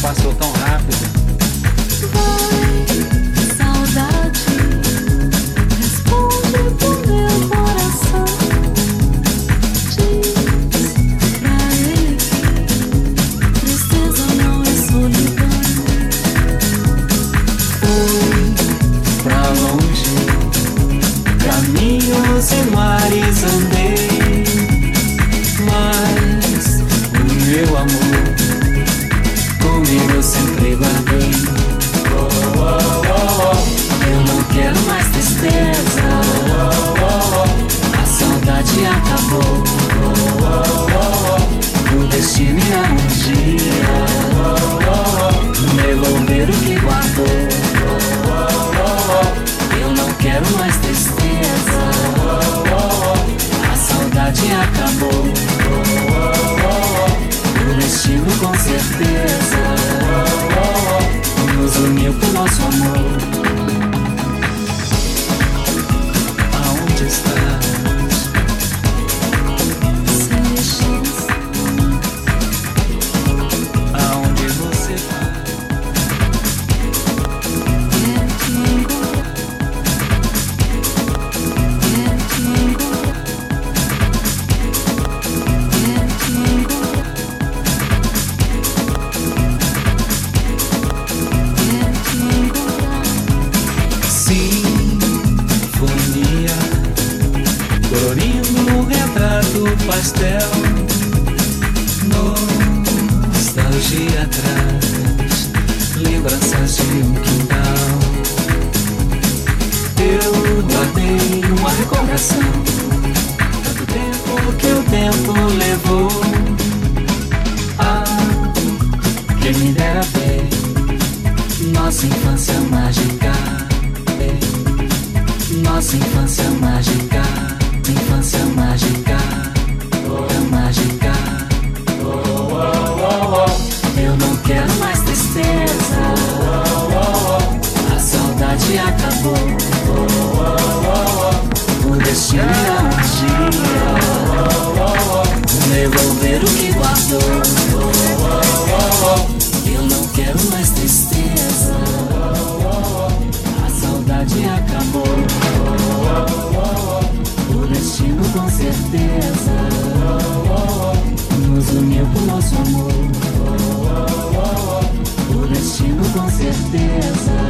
passou tão rápido. se acabou. Oh, oh, oh, o destino é anuncia devolver o que guardou. Eu não quero mais tristeza. A saudade acabou. O destino com certeza nos uniu com nosso amor. certeza.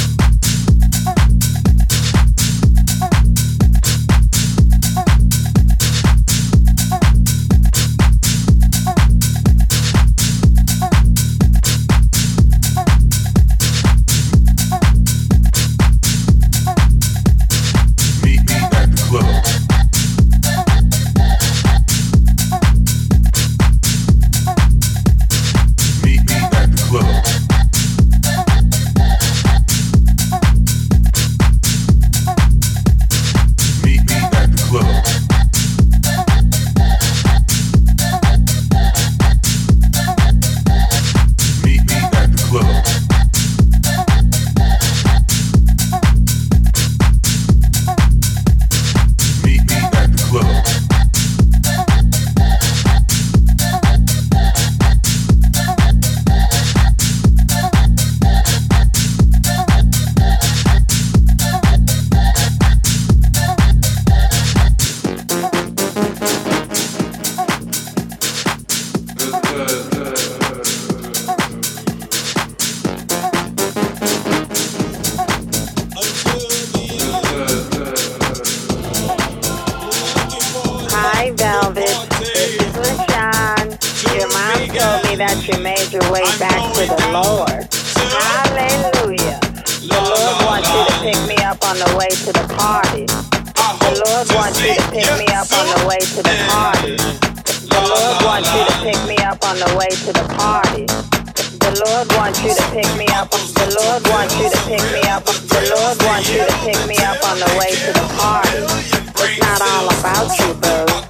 Hi, Velvet. This is LaShawn. Your mom told me that you made your way back to the Lord. Hallelujah. The Lord wants you to pick me up on the way to the party. The Lord wants you to pick me up on the way to the party. The Lord wants you to pick me up on the way to the party. The Lord wants you to pick me up. The Lord wants you to pick me up. The Lord wants you to pick me up on the way to the party. It's not all about you, boo.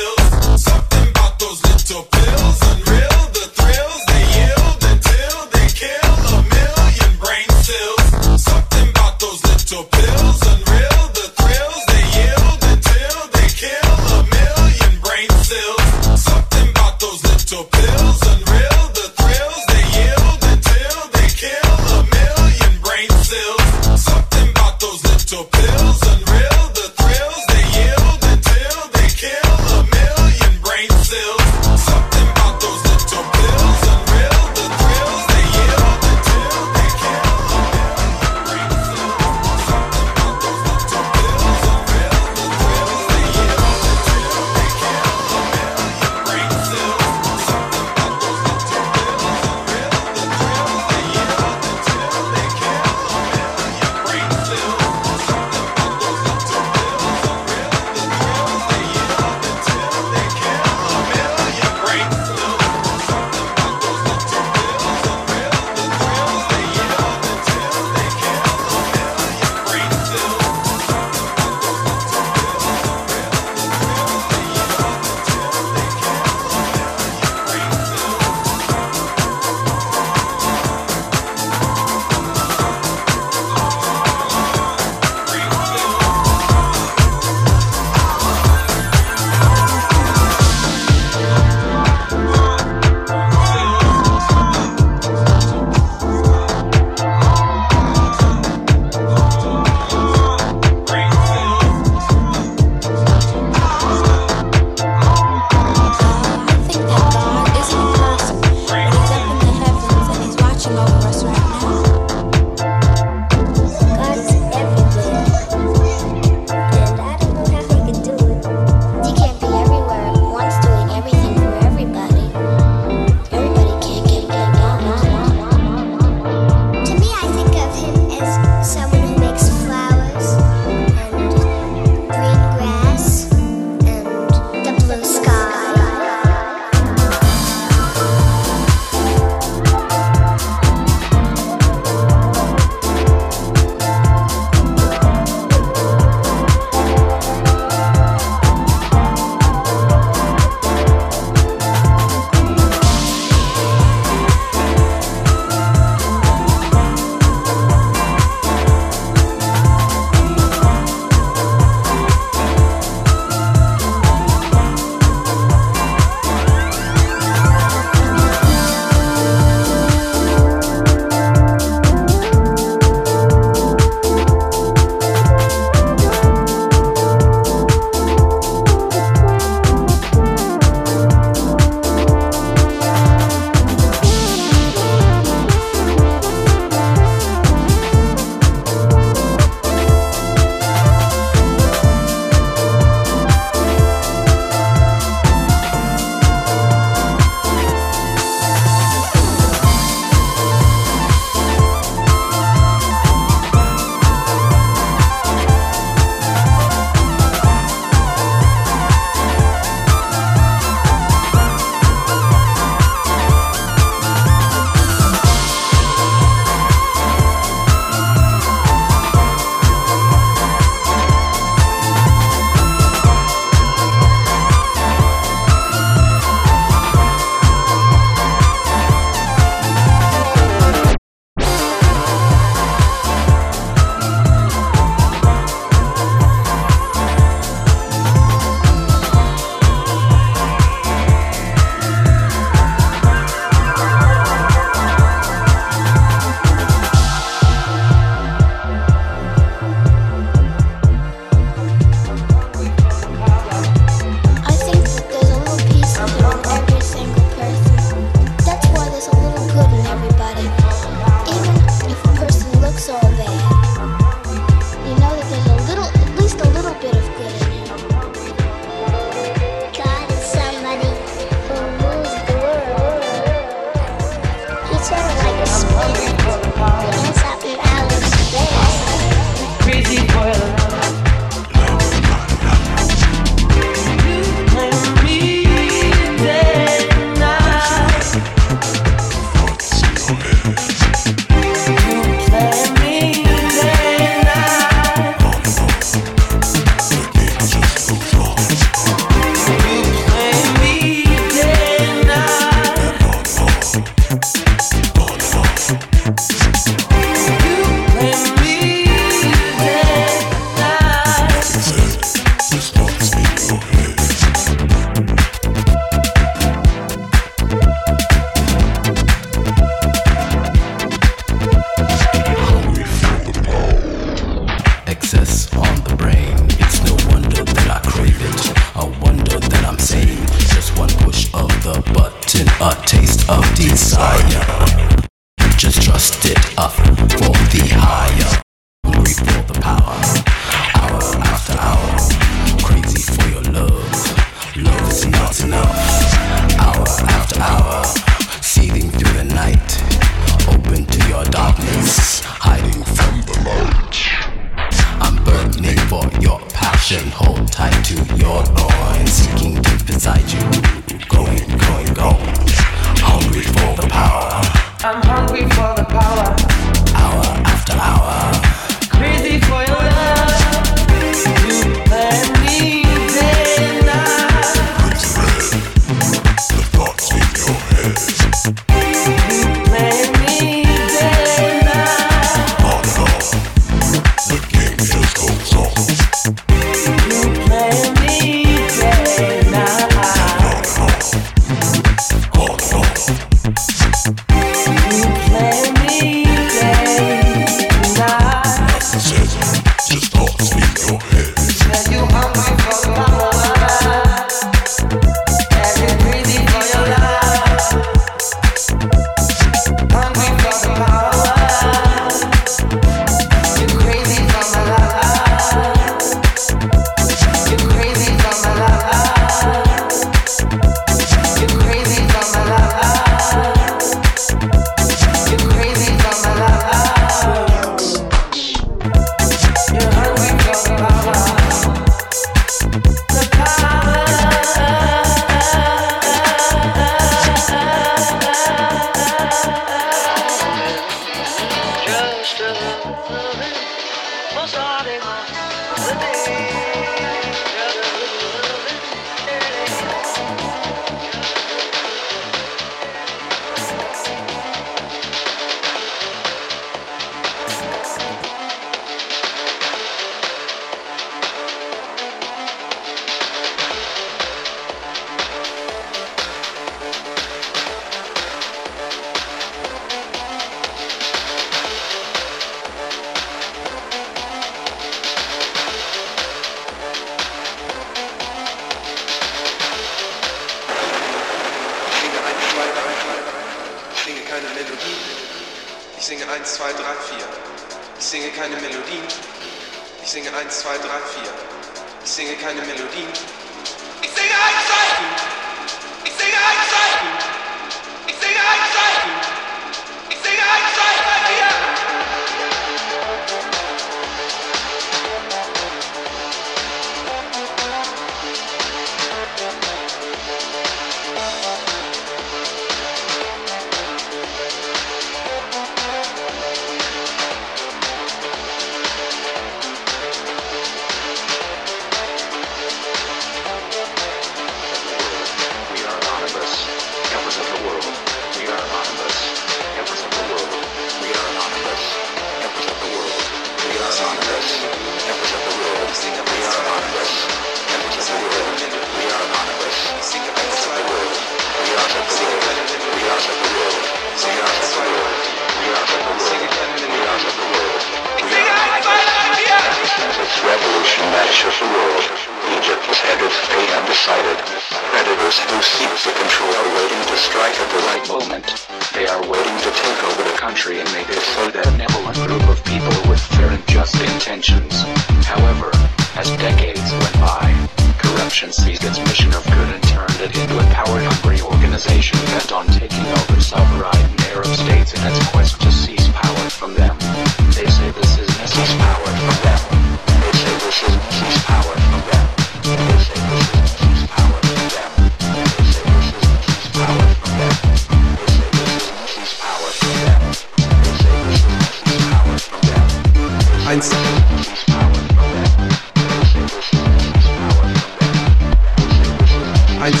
eins,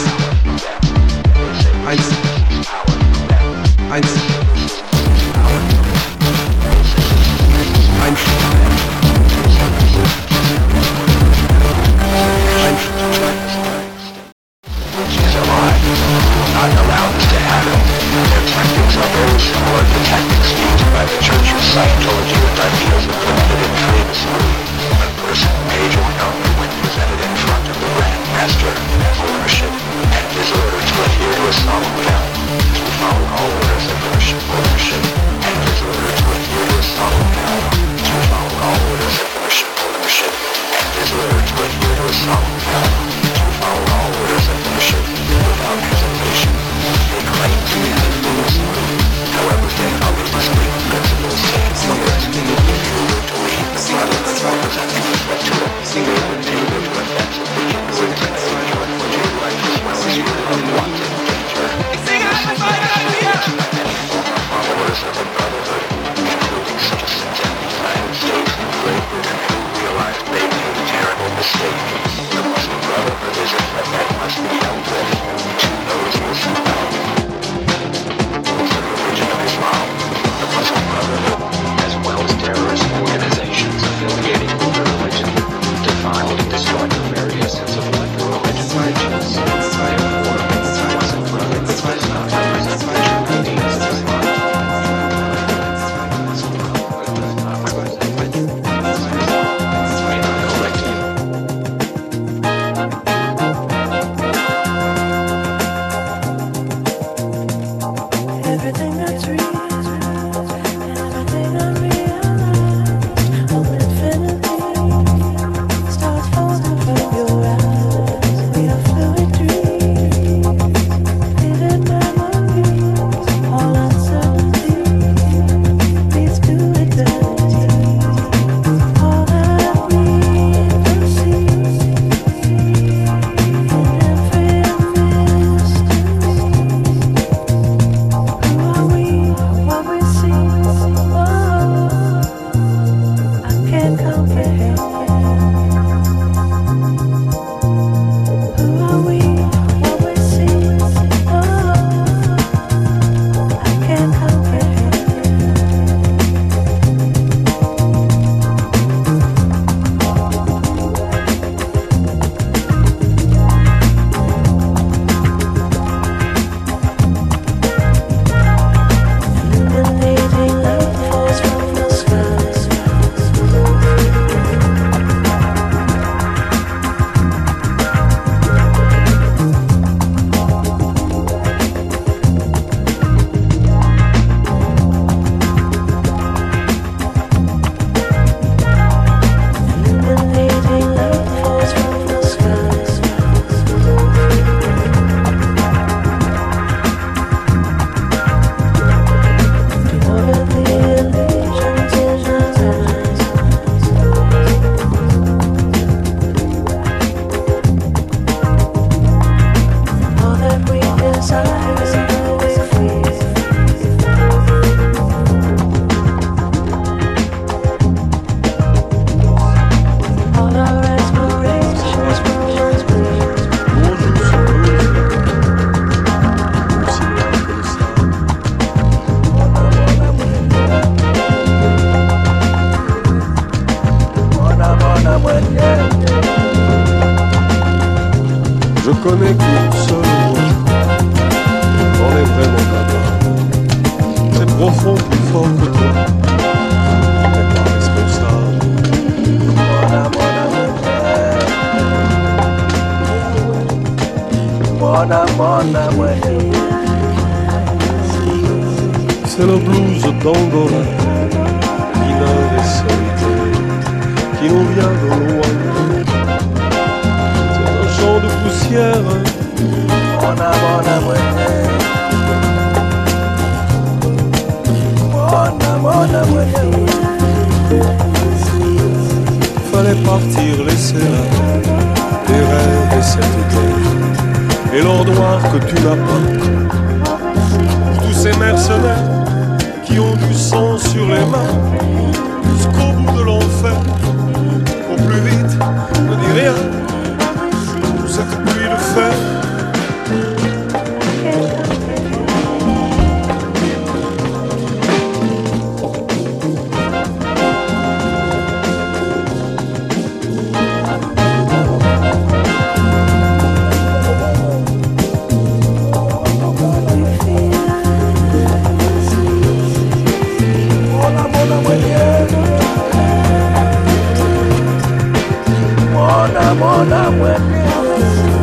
eins, eins. C'est le blues d'Angola, mineur et solitaire, qui nous vient de loin. C'est un champ de poussière. Partir, laisser là les rêves et cette guerre. Et l'or noir que tu n'as pas. Tous ces mercenaires qui ont du sang sur les mains jusqu'au bout de l'enfer. Au plus vite, ne dis rien. Thank